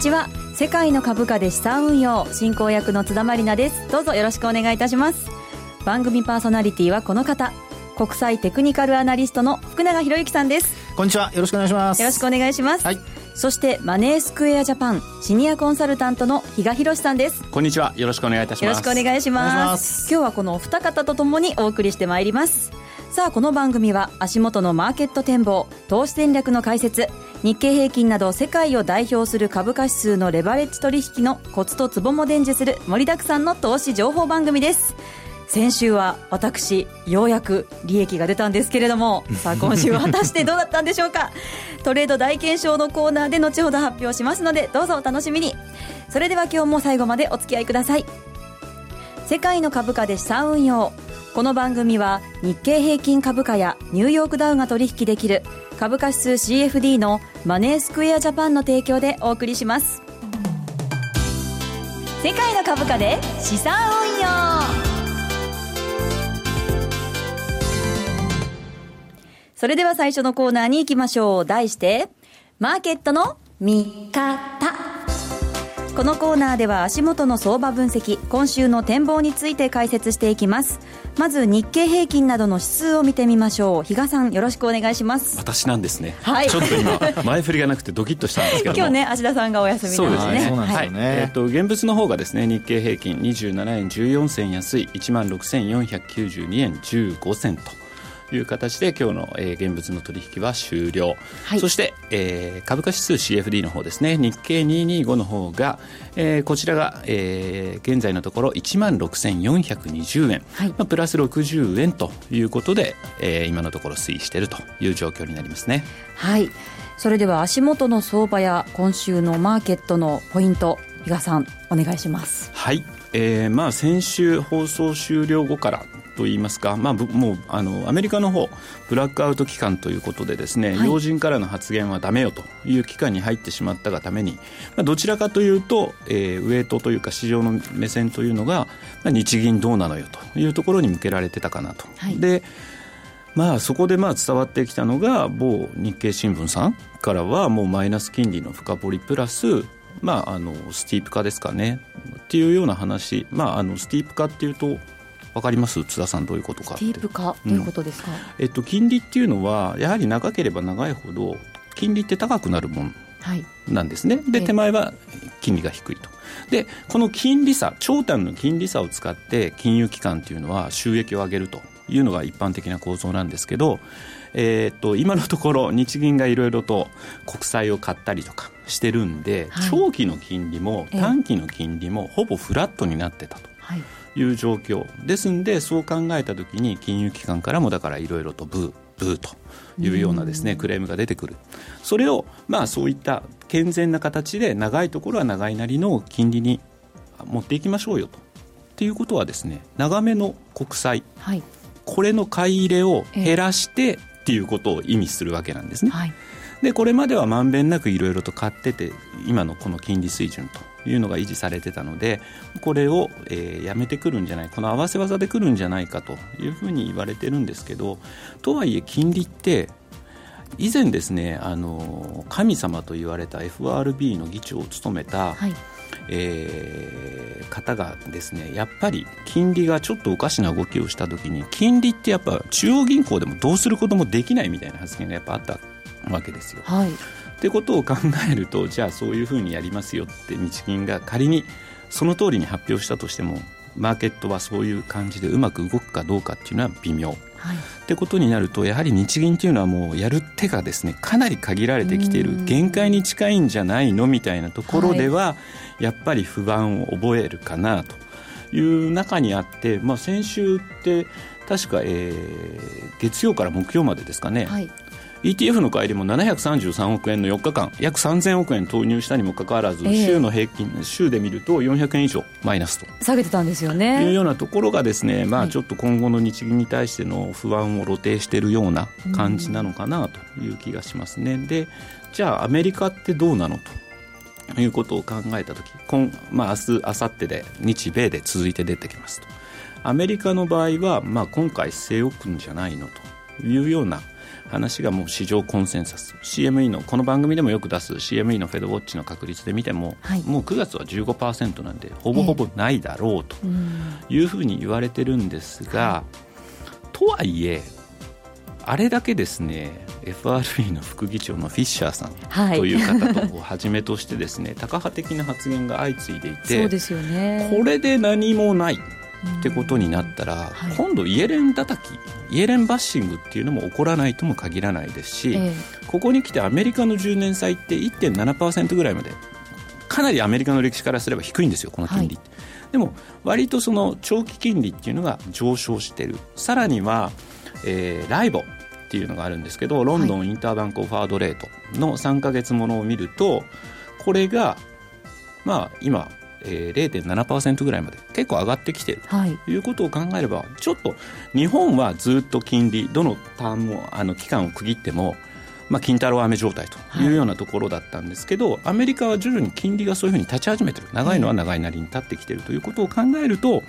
こんにちは。世界の株価で資産運用進行役の津田まりなです。どうぞよろしくお願いいたします。番組パーソナリティはこの方。国際テクニカルアナリストの福永博之さんです。こんにちは。よろしくお願いします。よろしくお願いします、はい、そしてマネースクエアジャパンシニアコンサルタントの比嘉博さんです。こんにちは。よろしくお願いいたします。よろしくお願いします。今日はこのお二方とともにお送りしてまいりますさあこの番組は足元のマーケット展望投資戦略の解説日経平均など世界を代表する株価指数のレバレッジ取引のコツとツボも伝授する盛りだくさんの投資情報番組です。先週は私ようやく利益が出たんですけれども さあ今週は果たしてどうだったんでしょうか？トレード大検証のコーナーで後ほど発表しますのでどうぞお楽しみに。それでは今日も最後までお付き合いください。世界の株価で資産運用この番組は日経平均株価やニューヨークダウが取引できる株価指数 CFD のマネースクエアジャパンの提供でお送りします。世界の株価で資産運用。それでは最初のコーナーに行きましょう。題してマーケットの見方。このコーナーでは足元の相場分析今週の展望について解説していきます。まず日経平均などの指数を見てみましょう。比嘉さんよろしくお願いします。私なんですね、はい、ちょっと今前振りがなくてドキッとしたんですけど今日ね芦田さんがお休みなんですね。そうですね、はい、えっ、ー、と現物の方がですね日経平均27円14銭安い1万6492円15銭という形で今日の、えー、現物の取引は終了、はい、そして、えー、株価指数 CFD の方ですね。日経225の方が、えー、こちらが、えー、現在のところ1万6420円、はい、まあ、プラス60円ということで、えー、今のところ推移しているという状況になりますね。はい。それでは足元の相場や今週のマーケットのポイント比嘉さんお願いします。はい、えー、まあ先週放送終了後からといいますか、まあ、もうあのアメリカの方ブラックアウト期間ということでですね、はい、要人からの発言はだめよという期間に入ってしまったがために、まあ、どちらかというと、えー、ウエイトというか市場の目線というのが、まあ、日銀どうなのよというところに向けられてたかなと。はい、でまあ、そこでまあ伝わってきたのが某日経新聞さんからはもうマイナス金利の深掘りプラスまあ、あのスティープ化ですかね。っていうような話、まあ、あのスティープ化っていうとわかります？津田さんどういうことかィープ化どういうことですか、うん、えっと、金利っていうのはやはり長ければ長いほど金利って高くなるものなんですね、はい、で手前は金利が低いと。でこの金利差長短の金利差を使って金融機関っていうのは収益を上げるというのが一般的な構造なんですけど、えー、っと今のところ日銀がいろいろと国債を買ったりとかしてるんで、はい、長期の金利も短期の金利もほぼフラットになってたと。はいいう状況。ですんでそう考えた時に金融機関からもだからいろいろとブーブーというようなですねクレームが出てくる。それをまあそういった健全な形で長いところは長いなりの金利に持っていきましょうよと。っていうことはですね長めの国債、はい、これの買い入れを減らしてっていうことを意味するわけなんですね。はい。でこれまではまんべんなくいろいろと買ってて今のこの金利水準というのが維持されてたのでこれを、えー、やめてくるんじゃないこの合わせ技でくるんじゃないかというふうに言われてるんですけどとはいえ金利って以前ですねあの神様と言われた FRB の議長を務めた、はいえー、方がですねやっぱり金利がちょっとおかしな動きをした時に金利ってやっぱ中央銀行でもどうすることもできないみたいな発言がやっぱあったわけですよ。はい、ってことを考えるとじゃあそういうふうにやりますよって日銀が仮にその通りに発表したとしてもマーケットはそういう感じでうまく動くかどうかっていうのは微妙。はい、ってことになるとやはり日銀っていうのはもうやる手がですねかなり限られてきている限界に近いんじゃないのみたいなところでは、はい、やっぱり不安を覚えるかなという中にあって、まあ、先週って確か、えー、月曜から木曜までですかね、はい、ETF の帰りも733億円の4日間約3000億円投入したにもかかわらず、えー、週の平均週で見ると400円以上マイナスと。下げてたんですよね。いうようなところがですね、まあ、ちょっと今後の日銀に対しての不安を露呈しているような感じなのかなという気がしますね。でじゃあアメリカってどうなのということを考えた時今、まあ、明日明後日で日米で続いて出てきますと。アメリカの場合は、まあ、今回据え置くんじゃないのというような話がもう市場コンセンサス。CME のこの番組でもよく出す CME のフェドウォッチの確率で見ても、はい、もう9月は15%なんでほぼほぼないだろうというふうに言われてるんですが、とはいえあれだけですね FRB の副議長のフィッシャーさんという方とをはじめとしてですね、タカ派的な発言が相次いでいてそうですよ、ね、これで何もないってことになったら、はい、今度イエレン叩きイエレンバッシングっていうのも起こらないとも限らないですし、えここに来てアメリカの10年債って1.7%ぐらいまでかなりアメリカの歴史からすれば低いんですよこの金利、はい、でも割とその長期金利っていうのが上昇してる。さらには、えー、ライボっていうのがあるんですけどロンドンインターバンクオファードレートの3か月ものを見るとこれがまあ今えー、0.7%ぐらいまで結構上がってきてい。るということを考えれば、ちょっと日本はずっと金利どのターンもあの期間を区切ってもまあ、金太郎飴状態とい。うようなところだったんですけど、はい、アメリカは徐々に金利がそういうふうに立ち始めてる。長いのは長いなりに立ってきてるということを考えると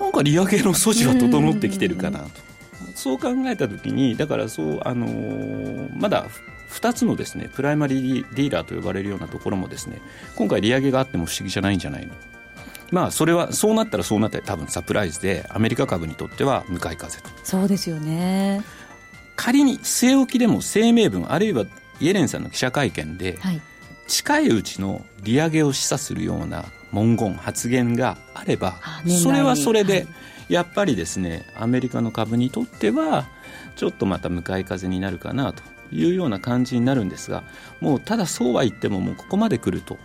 なんか利上げの素地は整ってきてるかなとそう考えたときにだからそう、あのー、まだ2つのですねプライマリーディーラーと呼ばれるようなところもですね今回利上げがあっても不思議じゃないんじゃないの。まあそれはそうなったらそうなって多分サプライズでアメリカ株にとっては向かい風と。そうですよね。仮に据え置きでも声明文あるいはイエレンさんの記者会見で、はい、近いうちの利上げを示唆するような文言発言があればそれはそれで、やっぱりですねアメリカの株にとってはちょっとまた向かい風になるかなというような感じになるんですがもうただそうは言ってももうここまで来ると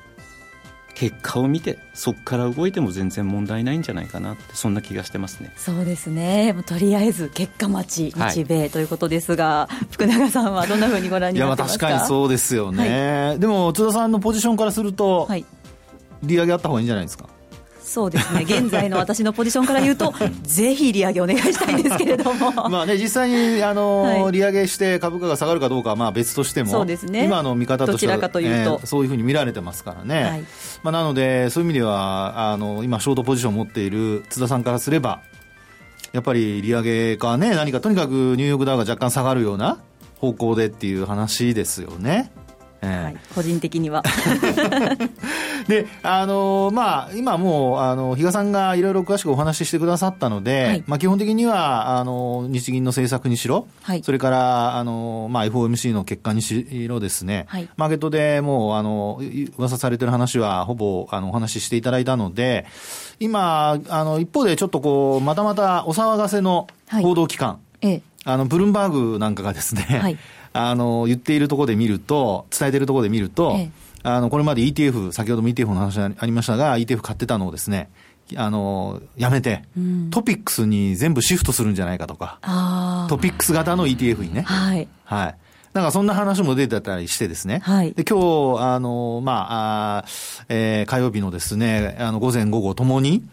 結果を見てそこから動いても全然問題ないんじゃないかなってそんな気がしてますね。そうですね。とりあえず結果待ち日米ということですが、はい、福永さんはどんなふうにご覧になってますか？いや確かにそうですよね、はい、でも津田さんのポジションからすると、はい、利上げあった方がいいんじゃないですか？そうですね。現在の私のポジションから言うと ぜひ利上げお願いしたいんですけれども。まあね実際にあの、はい、利上げして株価が下がるかどうかはまあ別としてもそうですね。今の見方としてはどちらかというと、えー、そういうふうに見られてますからね、はい、まあ、なのでそういう意味ではあの今ショートポジションを持っている津田さんからすればやっぱり利上げかね何かとにかくニューヨークダウが若干下がるような方向でっていう話ですよね。はい、個人的には。であのまあ今もうあの比嘉さんがいろいろ詳しくお話ししてくださったので、はい、まあ基本的にはあの日銀の政策にしろ、はい、それからあのまあ FOMC の結果にしろですね、はい、マーケットでもうあの噂されてる話はほぼあのお話ししていただいたので今あの一方でちょっとこうまたまたお騒がせの報道機関、ええ、あのブルンバーグなんかがですね、あの、言っているところで見ると、伝えているところで見ると、ええ、あの、これまで ETF、先ほども ETF の話ありましたが、ETF 買ってたのをですね、あの、やめて、うん、トピックスに全部シフトするんじゃないかとか、トピックス型の ETF にね。はい。はい。なんかそんな話も出てたりしてですね。はい。で、今日、あの、まあ、あえー、火曜日のですね、あの、午前午後ともに、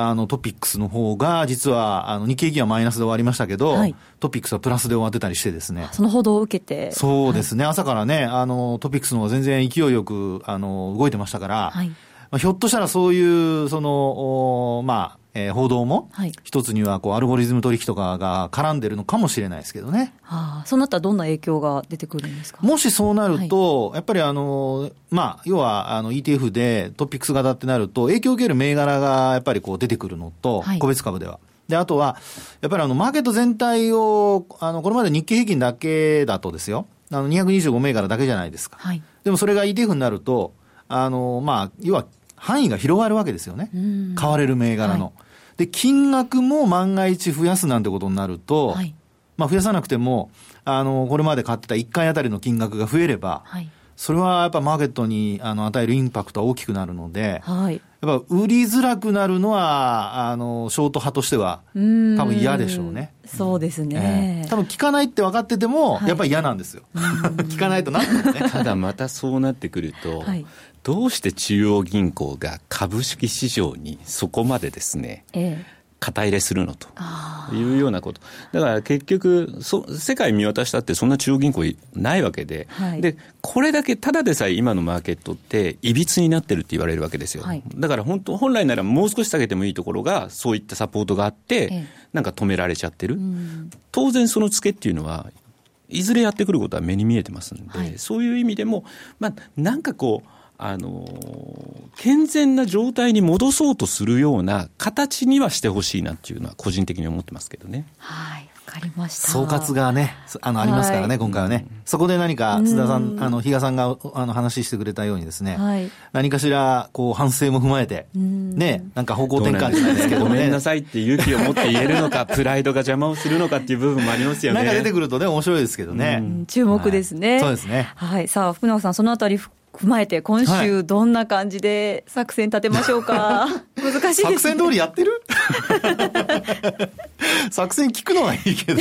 あの、トピックスの方が、実は、あの、日経平均はマイナスで終わりましたけど、はい、トピックスはプラスで終わってたりしてですね。その報道を受けて。そうですね、はい、朝からね、あの、トピックスの方が全然勢いよく、あの、動いてましたから、はい、まあ、ひょっとしたらそういう、その、まあ、えー、報道も、はい、一つにはこうアルゴリズム取引とかが絡んでるのかもしれないですけどね。はあ、そうなったらどんな影響が出てくるんですか？もしそうなると、はい、やっぱりあの、まあ、要はあの ETF でトピックス型ってなると、影響を受ける銘柄がやっぱりこう出てくるのと、はい、個別株では。で、あとは、やっぱりあの、マーケット全体を、あの、これまで日経平均だけだとですよ。あの、225銘柄だけじゃないですか。はい。でもそれが ETF になると、あの、まあ、要は、範囲が広がるわけですよね。買われる銘柄の。はい。で、金額も万が一増やすなんてことになると、はい、まあ増やさなくても、あの、これまで買ってた1回あたりの金額が増えれば、はい、それはやっぱマーケットにあの与えるインパクトは大きくなるので、はい、やっぱ売りづらくなるのは、あの、ショート派としては、多分嫌でしょうね。そうですね、えー、多分聞かないって分かってても、やっぱり嫌なんですよ。聞かないとなね。ただまたそうなってくると、はい、どうして中央銀行が株式市場にそこまでですね、ええ。肩入れするのというようなこと。だから結局、そ世界見渡したってそんな中央銀行ないわけで、はい、で、これだけただでさえ今のマーケットっていびつになってるって言われるわけですよ。はい、だから本当、本来ならもう少し下げてもいいところが、そういったサポートがあって、ええ、なんか止められちゃってる。当然そのツケっていうのは、いずれやってくることは目に見えてますんで、はい、そういう意味でも、まあ、なんかこう、あの健全な状態に戻そうとするような形にはしてほしいなっていうのは個人的に思ってますけどね。はい。かりました。総括がね、あの、ありますからね、はい、今回はね。そこで何か、津田さん、あの、比嘉さんが、あの、話してくれたようにですね、はい、何かしら、こう、反省も踏まえて、ね、なんか方向転換じゃないですけどね。ごめんなさいって勇気を持って言えるのか、プライドが邪魔をするのかっていう部分もありますよね。なんか出てくるとね、面白いですけどね。注目ですね、はい。そうですね。はい。さあ、福永さん、そのあたり、踏まえて、今週、どんな感じで作戦立てましょうか。はい、難しいです、ね、作戦通りやってる？作戦聞くのはいいけど、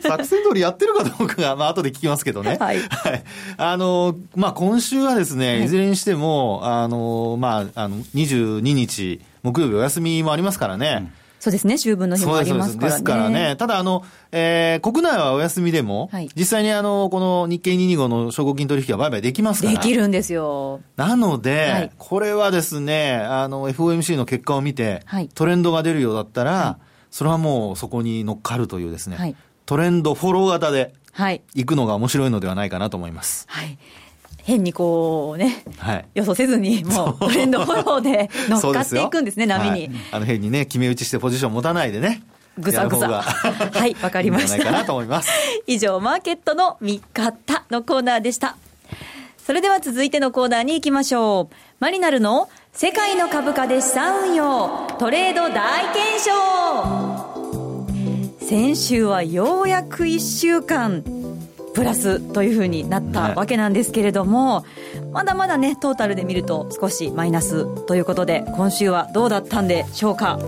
作戦通りやってるかどうかが、まあ後で聞きますけどね。はい。はい。あの、まあ今週はですね、いずれにしても、あの、まあ、あの、22日、木曜日お休みもありますからね。うんそうですね、秋分の日もありますからね。ですからね。ただ、あの、えー、国内はお休みでも、はい、実際にあの、この日経225の証拠金取引は売買できますから。できるんですよ。なので、はい、これはですね、あの、FOMC の結果を見て、はい、トレンドが出るようだったら、それはもうそこに乗っかるというですね、トレンドフォロー型で、はい。行くのが面白いのではないかなと思います。はい。変にこうね、はい、予想せずに、もうトレンドフォローで 乗っかっていくんですね、す波に、はい、あの変にね、決め打ちしてポジション持たないでね。ぐさぐさ。はい、わかりました。いいかなと思います。以上、マーケットの見方のコーナーでした。それでは続いてのコーナーに行きましょう。マリナルの世界の株価で資産運用トレード大検証先週はようやく1週間プラスというふうになったわけなんですけれども、まだまだねトータルで見ると少しマイナスということで今週はどうだったんでしょうか。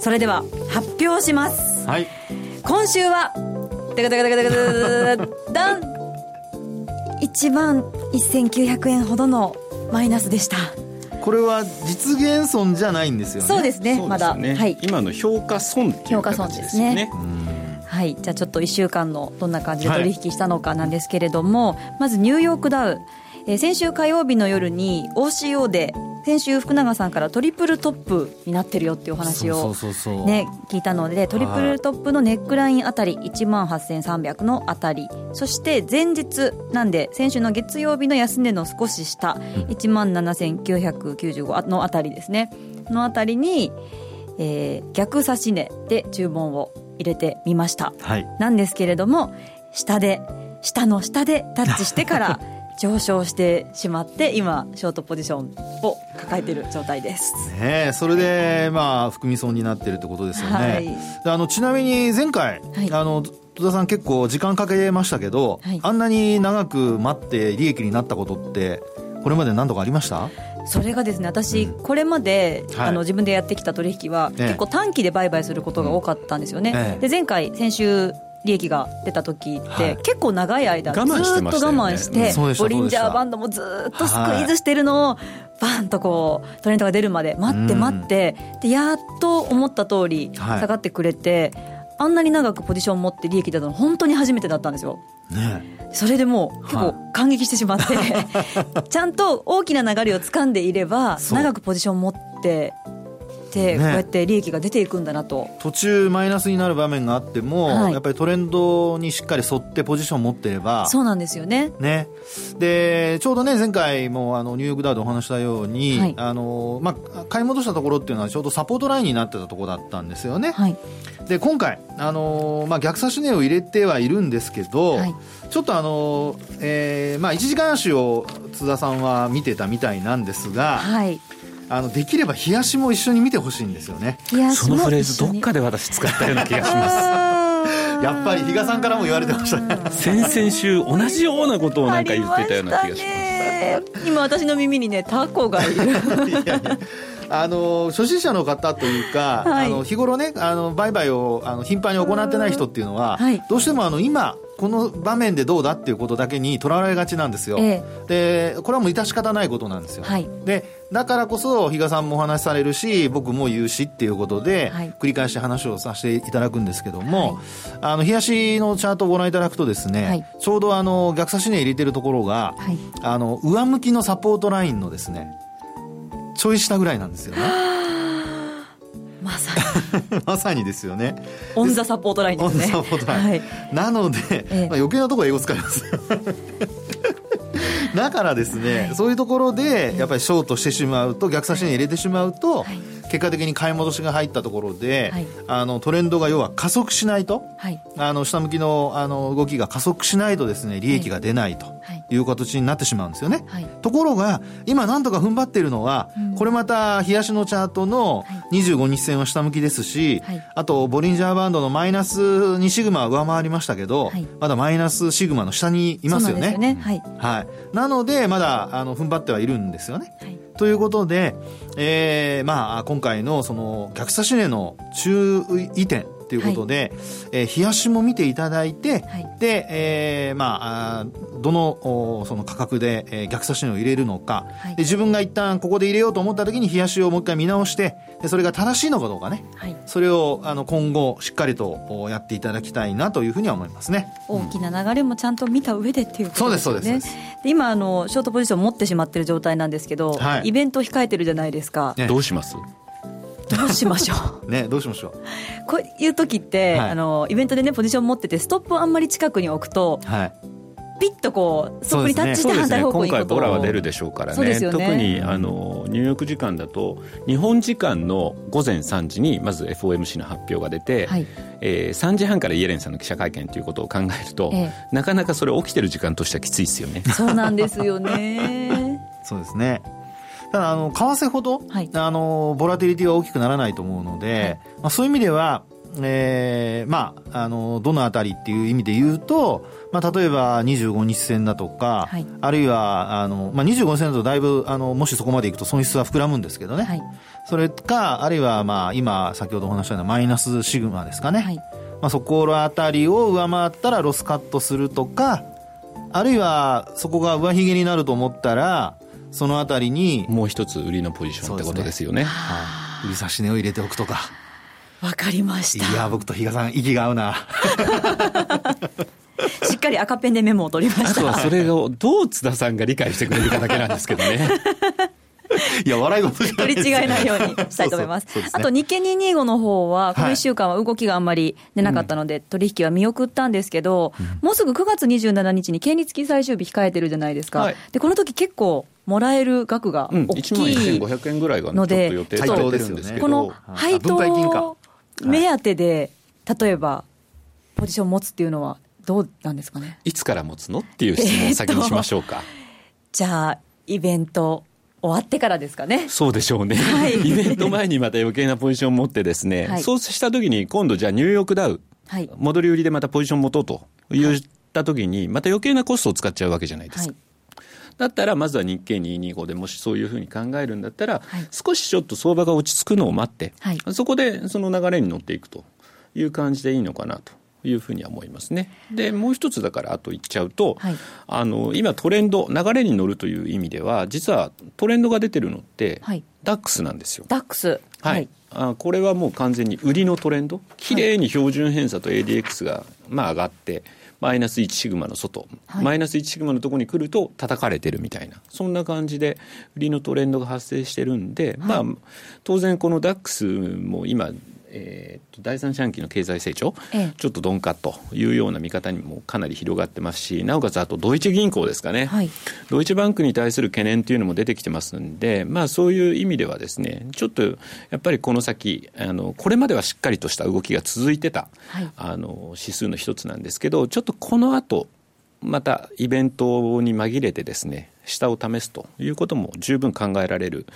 それでは発表します、はい、今週はダカダカダカダカダカ ダン。1万1900円ほどのマイナスでした。これは実現損じゃないんですよね。そうですね、ね、まだ、はい、今の評価損っていう形ですね。評価損ですねはい、じゃあちょっと1週間のどんな感じで取引したのかなんですけれども、はい、まずニューヨークダウ、えー、先週火曜日の夜に OCO で先週福永さんからトリプルトップになってるよっていうお話をね聞いたのでトリプルトップのネックラインあたり1万8300のあたり。そして前日なんで先週の月曜日の安値の少し下1万7995のあたりですね。のあたりに、えー、逆差し値で注文を入れてみました、はい、なんですけれども下で下の下でタッチしてから 上昇してしまって今ショートポジションを抱えている状態です。ねそれでまあ含み損になってるってことですよね、はい、あのちなみに前回、はい、あの戸田さん結構時間かけましたけど、はい、あんなに長く待って利益になったことってこれまで何度かありました？それがですね私、これまで、あの自分でやってきた取引は、結構短期で売買することが多かったんですよね、で前回先週利益が出た時って、結構長い間ずっと我慢して、ボリンジャーバンドもずっとスクイーズしてるのをバンとこうトレンドが出るまで待って待って、でやっと思った通り下がってくれて、あんなに長くポジション持って利益出たの本当に初めてだったんですよ。ねそれでもう結構感激してしまって、ちゃんと大きな流れを掴んでいれば長くポジション持ってて、こうやって利益が出ていくんだなと。途中マイナスになる場面があっても、はい、やっぱりトレンドにしっかり沿ってポジションを持っていればそうなんですよね。ね。でちょうどね前回もあのニューヨークダウでお話したように、はい、あのまあ、買い戻したところっていうのはちょうどサポートラインになってたところだったんですよね、はい、で今回、あのまあ、逆差し値を入れてはいるんですけど、はい、ちょっとあの、えーまあ、1時間足を津田さんは見てたみたいなんですが、はい、あのできれば冷やしも一緒に見てほしいんですよね。そのフレーズどっかで私使ったような気がします。やっぱり比嘉さんからも言われてましたね。先々週同じようなことをなんか言ってたような気がします。今私の耳にねタコがいる。いやいやあの初心者の方というか、はい、あの日頃ねあの売買をあの頻繁に行ってない人っていうのは、はい、どうしてもあの今この場面でどうだっていうことだけにとらわれがちなんですよ、ええ、でこれはもう致し方ないことなんですよ、はい、でだからこそ比嘉さんもお話しされるし僕も言うしっていうことで、はい、繰り返し話をさせていただくんですけども、はい、あの冷やしのチャートをご覧いただくとですね、はい、ちょうどあの逆差し値入れてるところが、あの上向きのサポートラインのですねちょい下ぐらいなんですよね まさ まさにですよね。 on the support line ですね。 on the support line、はい、なので、ええ、まあ、余計なところ英語使います。だからですね、はい、そういうところでやっぱりショートしてしまうと逆差しに入れてしまうと、はい。結果的に買い戻しが入ったところで、はい、あのトレンドが要は加速しないと、はい、あの下向きのあの動きが加速しないとですね利益が出ないとい。う形になってしまうんですよね。はい、ところが今なんとか踏ん張っているのは、うん、これまた冷やしのチャートの25日線は下向きですし、あとボリンジャーバンドのマイナス2シグマは上回りましたけど、まだマイナスシグマの下にいますよね。ね。はい、はい、なのでまだあの踏ん張ってはいるんですよね。ということで、えー、まあ、今回のその逆差し値の注意点ということで、はい、えー、冷やしも見ていただいて、はい、で、えー、まあ、どのその価格で、えー、逆差し値を入れるのか、はい、で自分が一旦ここで入れようと思った時に冷やしをもう一回見直してでそれが正しいのかどうかね、はい、それをあの今後しっかりとやっていただきたいなというふうには思いますね。大きな流れもちゃんと見た上でっていうことですね。そうですそうです。で今あのショートポジション持ってしまってる状態なんですけど、はい、イベント控えてるじゃないですか、ね、どうします？どうしましょう？ねどうしましょう？こういう時って、はい、あのイベントでねポジション持っててストップをあんまり近くに置くと、はい、ピッとこうそこにタッチして反対方向に行くと、ね、今回ボラは出るでしょうからね、ね、特にあのニューヨーク時間だと日本時間の午前3時にまず FOMC の発表が出て、はい。えー、3時半からイエレンさんの記者会見ということを考えると、ええ、なかなかそれ起きてる時間としてはきついですよね。そうなんですよね。そうですねただあの為替ほど、はい、あのボラティリティは大きくならないと思うので、はい、まあ、そういう意味では、えー、まああのどのあたりっていう意味で言うと、まあ、例えば25日線だとか、はい、あるいはあの、まあ、25日線だとだいぶあのもしそこまでいくと損失は膨らむんですけどね、はい、それかあるいはまあ今先ほどお話したようなマイナスシグマですかね、はい、まあ、そこらあたりを上回ったらロスカットするとかあるいはそこが上髭になると思ったらそのあたりにもう一つ売りのポジションってことですよね、ね、はい、売り差し値を入れておくとか。わかりました。いや僕と比嘉さん息が合うな。しっかり赤ペンでメモを取りました。あとはそれをどう津田さんが理解してくれるかだけなんですけどね。い。や、笑い事取り違えないようにしたいと思います。そうそうすね、あと、日経225の方は、この1週間は動きがあんまり出なかったので、はい、取引は見送ったんですけど、うん、もうすぐ9月27日に権利付き最終日控えてるじゃないですか。はい、で、この時結構、もらえる額が大きい、うん、1万1500円ぐらいが、ね、ので、予定されてるんですけど、この配当目当てで、例えば、ポジション持つっていうのは、どうなんですかね？いつから持つの？っていう質問を先にしましょうか。じゃあ、イベント、終わってからですかね？そうでしょうね。はい、イベント前にまた余計なポジションを持ってですね、はい、そうしたときに今度じゃあニューヨークダウ、はい、戻り売りでまたポジション持とうと言ったときに、また余計なコストを使っちゃうわけじゃないですか。だったら、まずは日経225でもしそういうふうに考えるんだったら、はい、少しちょっと相場が落ち着くのを待って、はい、そこでその流れに乗っていくという感じでいいのかなと。いうふうには思いますね。でもう一つだからあと言っちゃうと、はい、あの今トレンド流れに乗るという意味では実はトレンドが出てるのって、はい、ダックスなんですよ。ダックス。はい、あこれはもう完全に売りのトレンド？きれいに標準偏差と ADX が、まあ、上がってマイナス1シグマの外、はい、マイナス1シグマのところに来ると叩かれてるみたいな。そんな感じで売りのトレンドが発生してるんで、はい、まあ当然このダックスも今えー、と第三四半期の経済成長、ええ、ちょっと鈍化というような見方にもかなり広がってますしなおかつあとドイツ銀行ですかね、はい、ドイツバンクに対する懸念というのも出てきてますんで、まあ、そういう意味ではですねちょっとやっぱりこの先あのこれまではしっかりとした動きが続いてた、はい、あの指数の一つなんですけどちょっとこの後またイベントに紛れてですね下を試すということも十分考えられる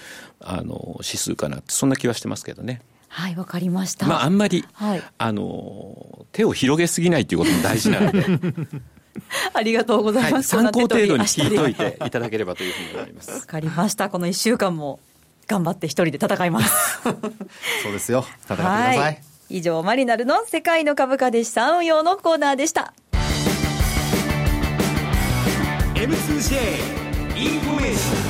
あの指数かなそんな気はしてますけどね。はいわかりました。まああんまり、はい、あの手を広げすぎないということも大事なので。ありがとうございます、はい、参考程度に聞いといていただければというふうに思います。わかりました。この1週間も頑張って一人で戦います。そうですよ。戦ってください、はい、以上マリナルの世界の株価で資産運用のコーナーでした。M2J インフォメーション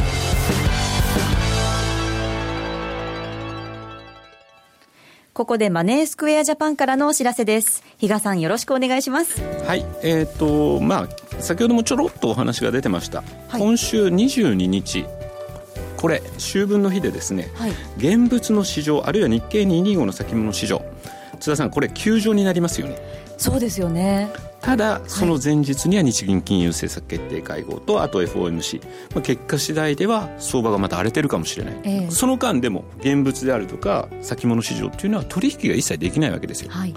ここでマネースクエアジャパンからのお知らせです。比嘉さんよろしくお願いします。はい、えっ、ー、とまあ先ほどもちょろっとお話が出てました。はい、今週22日。これ秋分の日でですね、はい、現物の市場あるいは日経225の先物市場。津田さんこれ休場になりますよねそうですよね。ただその前日には日銀金融政策決定会合とあと FOMC、まあ、結果次第では相場がまた荒れてるかもしれない、えー、その間でも現物であるとか先物市場っていうのは取引が一切できないわけですよ、はい、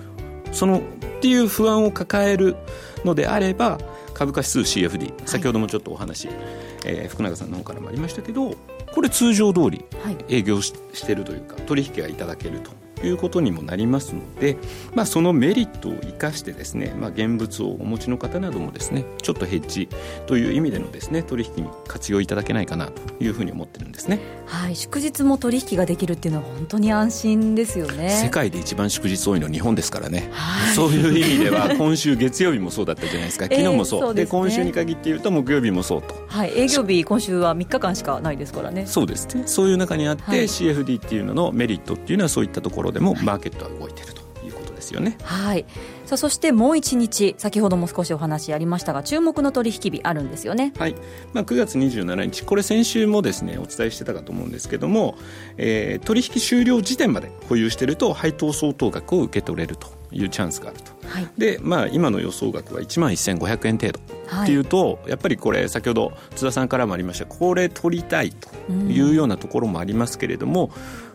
そのっていう不安を抱えるのであれば株価指数 CFD 先ほどもちょっとお話、はい、えー、福永さんの方からもありましたけどこれ通常通り営業し,、てるというか取引がいただけるということにもなりますので、まあ、そのメリットを生かしてですね、まあ、現物をお持ちの方などもですねちょっとヘッジという意味でのですね取引に活用いただけないかなというふうに思ってるんですね。はい、祝日も取引ができるっていうのは本当に安心ですよね。世界で一番祝日多いの日本ですからね。はい、そういう意味では今週月曜日もそうだったじゃないですか。昨日もそう。えー、そうで、ね、今週に限って言うと木曜日もそうと。はい、営業日今週は3日間しかないですからね。そうですね。そういう中にあって、はい、CFD っていうののメリットっていうのはそういったところでもマーケットは動いているということですよね。はい。さあそしてもう一日先ほども少しお話ありましたが注目の取引日あるんですよね。はい。まあ9月27日これ先週もですねお伝えしてたかと思うんですけども、えー、取引終了時点まで保有していると配当相当額を受け取れるというチャンスがあると。はい、でまあ今の予想額は1万1500円程度。っていうと、やっぱりこれ先ほど津田さんからもありましたこれ取りたいというようなところもありますけれども、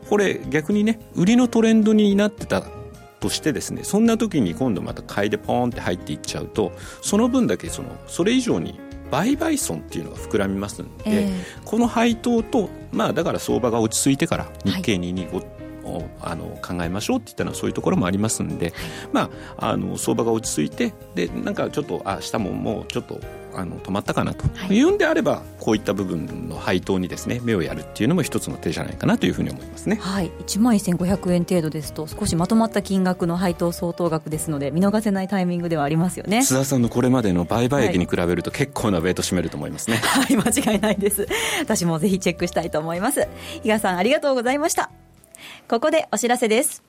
これ逆にね売りのトレンドになってたとしてですねそんな時に今度また買いでポーンって入っていっちゃうとその分だけそのそれ以上に売買損っていうのが膨らみますので、えー、この配当とまあだから相場が落ち着いてから日経225、はいをあの考えましょうって言ったのはそういうところもありますんで、まあ、あの相場が落ち着いてでなんかちょっとあ明日ももうちょっとあの止まったかなというんであれば、はい、こういった部分の配当にですね目をやるっていうのも一つの手じゃないかなというふうに思いますね。はい、1万1500円程度ですと少しまとまった金額の配当相当額ですので見逃せないタイミングではありますよね。津田さんのこれまでの売買益に比べると結構なウェイト占めると思いますね。はい、間違いないです。私もぜひチェックしたいと思います。比嘉さんありがとうございました。ここでお知らせです。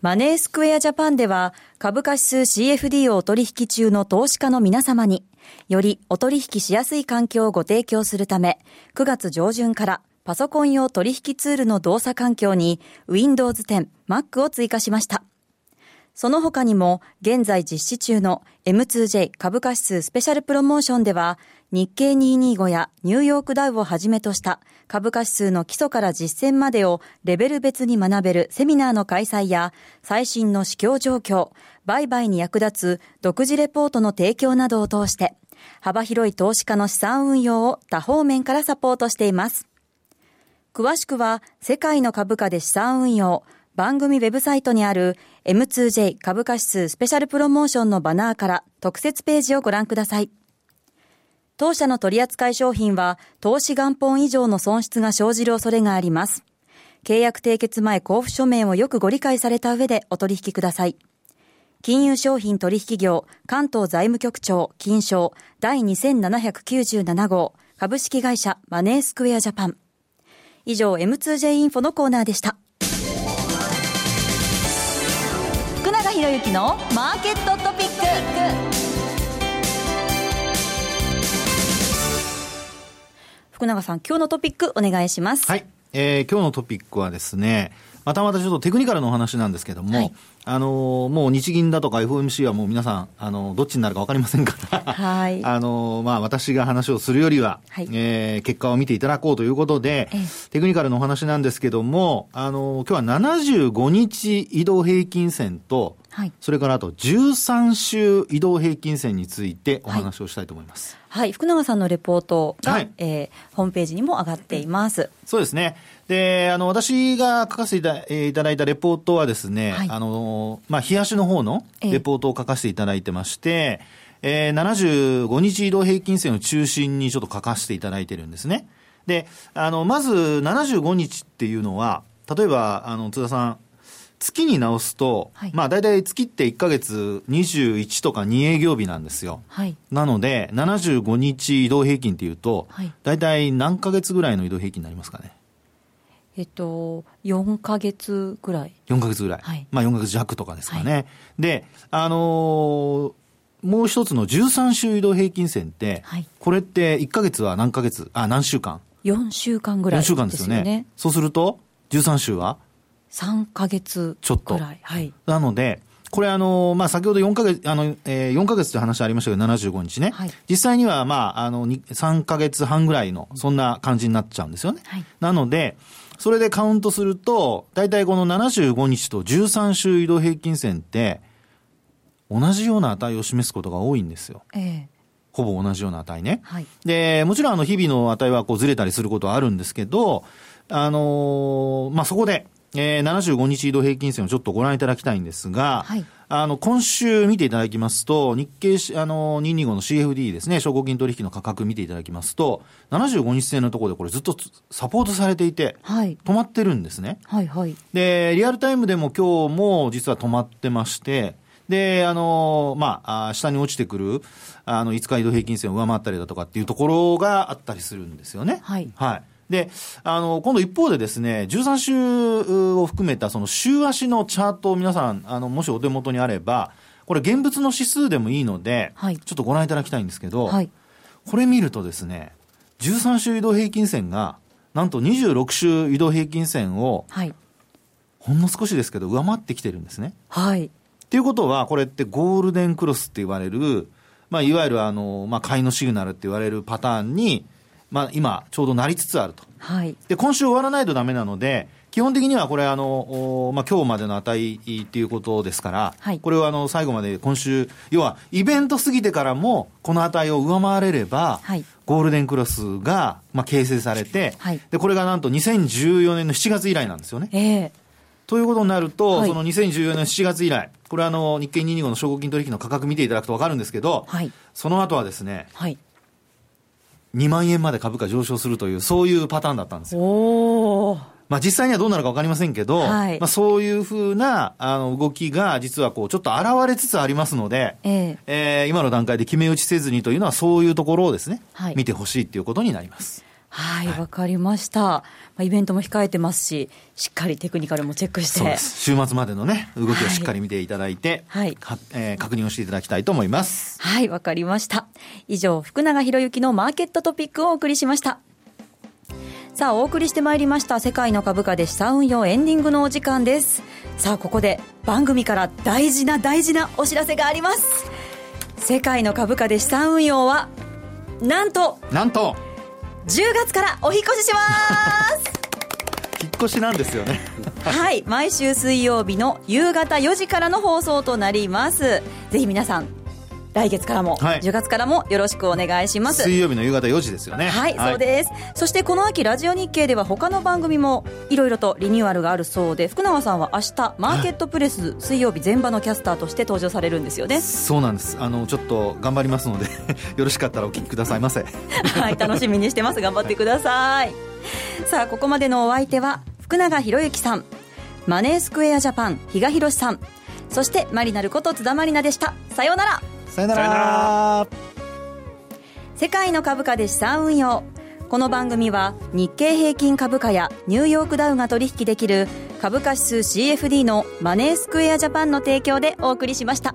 マネースクエアジャパンでは株価指数 CFD をお取引中の投資家の皆様によりお取引しやすい環境をご提供するため、9月上旬からパソコン用取引ツールの動作環境に Windows 10、Mac を追加しました。その他にも、現在実施中の M2J 株価指数スペシャルプロモーションでは、日経225やニューヨークダウをはじめとした株価指数の基礎から実践までをレベル別に学べるセミナーの開催や、最新の市況状況、売買に役立つ独自レポートの提供などを通して、幅広い投資家の資産運用を多方面からサポートしています。詳しくは、世界の株価で資産運用、番組ウェブサイトにある M2J 株価指数スペシャルプロモーションのバナーから特設ページをご覧ください。当社の取扱い商品は投資元本以上の損失が生じる恐れがあります。契約締結前交付書面をよくご理解された上でお取引ください。金融商品取引業関東財務局長金賞第2797号株式会社マネースクエアジャパン。以上 M2J インフォのコーナーでした。博之のマーケットトピック。福永さん、今日のトピックお願いします。はい。えー、今日のトピックはですね、またまたちょっとテクニカルのお話なんですけども、はい、あのもう日銀だとか FOMC はもう皆さん、あのどっちになるか分かりませんから、はい、あのまあ、私が話をするよりは、はい、えー、結果を見ていただこうということで、テクニカルのお話なんですけども、あの今日は75日移動平均線と、はい、それからあと13週移動平均線についてお話をしたいと思います。はい、はい、福永さんのレポートが、はい、えー、ホームページにも上がっています。そうですね。で、あの、私が書かせていただいたレポートはですね、はい、あの、まあ、冷やしの方のレポートを書かせていただいてまして、えー、75日移動平均線を中心にちょっと書かせていただいてるんですね。で、あの、まず75日っていうのは、例えば、あの、津田さん、月に直すと、はい、まあ大体月って1か月21とか2営業日なんですよ。はい、なので、75日移動平均っていうと、はい、大体何ヶ月ぐらいの移動平均になりますかね。えっと、4か月ぐらい。4か月ぐらい。はい、まあ4か月弱とかですかね。はい、で、あのー、もう一つの13週移動平均線って、はい、これって1か月は何ヶ月、あ、何週間？4週間ぐらい、ね、4週間ですよね。そうすると、13週は ?3 か月ちょっと。はい。なので、これあの、まあ、先ほど4か月、あの、えー、4か月という話ありましたけど、75日ね。はい、実際には、まあ、あの、3か月半ぐらいの、そんな感じになっちゃうんですよね。はい、なので、それでカウントすると、大体この75日と13週移動平均線って、同じような値を示すことが多いんですよ。ええほぼ同じような値ね。はい、で、もちろんあの日々の値はこうずれたりすることはあるんですけど、あのー、まあ、そこで、えー、75日移動平均線をちょっとご覧いただきたいんですが、はい、あの、今週見ていただきますと、日経、あの、225の CFD ですね、証拠金取引の価格見ていただきますと、75日線のところでこれずっとサポートされていて、はい、止まってるんですね。はいはい。で、リアルタイムでも今日も実は止まってまして、で、あの、まあ、下に落ちてくる、あの、5日移動平均線を上回ったりだとかっていうところがあったりするんですよね。はい。はい。で、あの、今度一方でですね、13週を含めたその週足のチャートを皆さん、あの、もしお手元にあれば、これ現物の指数でもいいので、はい、ちょっとご覧いただきたいんですけど、はい、これ見るとですね、13週移動平均線が、なんと26週移動平均線を、はい、ほんの少しですけど、上回ってきてるんですね。はい。っていうことは、これってゴールデンクロスって言われる、まあ、いわゆるあの、まあ、買いのシグナルって言われるパターンに、まあ、今、ちょうどなりつつあると。はい。で、今週終わらないとダメなので、基本的にはこれ、あの、まあ、今日までの値っていうことですから、はい、これをあの、最後まで今週、要は、イベント過ぎてからも、この値を上回れれば、はい、ゴールデンクロスが、まあ、形成されて、はい、で、これがなんと2014年の7月以来なんですよね。ええ。ー、ということになると、はい、その2014年7月以来、これはあの、日経225の証拠金取引の価格見ていただくと分かるんですけど、はい、その後はですね、はい、2万円まで株価上昇するという、そういうパターンだったんですよ。まあ、実際にはどうなるか分かりませんけど、はい、まあ、そういうふうなあの動きが実はこうちょっと現れつつありますので、えー、えー、今の段階で決め打ちせずにというのはそういうところをですね、はい、見てほしいということになります。はい、わ、はい、かりました。まあ、イベントも控えてますし、しっかりテクニカルもチェックして。週末までのね、動きをしっかり見ていただいて、はい、はえー、確認をしていただきたいと思います。はい、わかりました。以上、福永博之のマーケットトピックをお送りしました。さあ、お送りしてまいりました、世界の株価で資産運用エンディングのお時間です。さあ、ここで番組から大事な大事なお知らせがあります。世界の株価で資産運用は、なんと、なんと、10月からお引越しします。引っ越しなんですよね。はい。毎週水曜日の夕方4時からの放送となります。ぜひ皆さん来月からも、はい、10月からもよろしくお願いします。水曜日の夕方4時ですよね。はい、はい、そうです。そしてこの秋ラジオ日経では他の番組もいろいろとリニューアルがあるそうで福永さんは明日マーケットプレス水曜日全場のキャスターとして登場されるんですよね。そうなんです。あのちょっと頑張りますので よろしかったらお聞きくださいませ。はい楽しみにしてます。頑張ってください。さあここまでのお相手は福永博之さんマネースクエアジャパン比嘉宏さんそしてマリナルこと津田まりなでした。さようならさよなら。世界の株価で資産運用。この番組は日経平均株価やニューヨークダウが取引できる株価指数 CFD のマネースクエアジャパンの提供でお送りしました。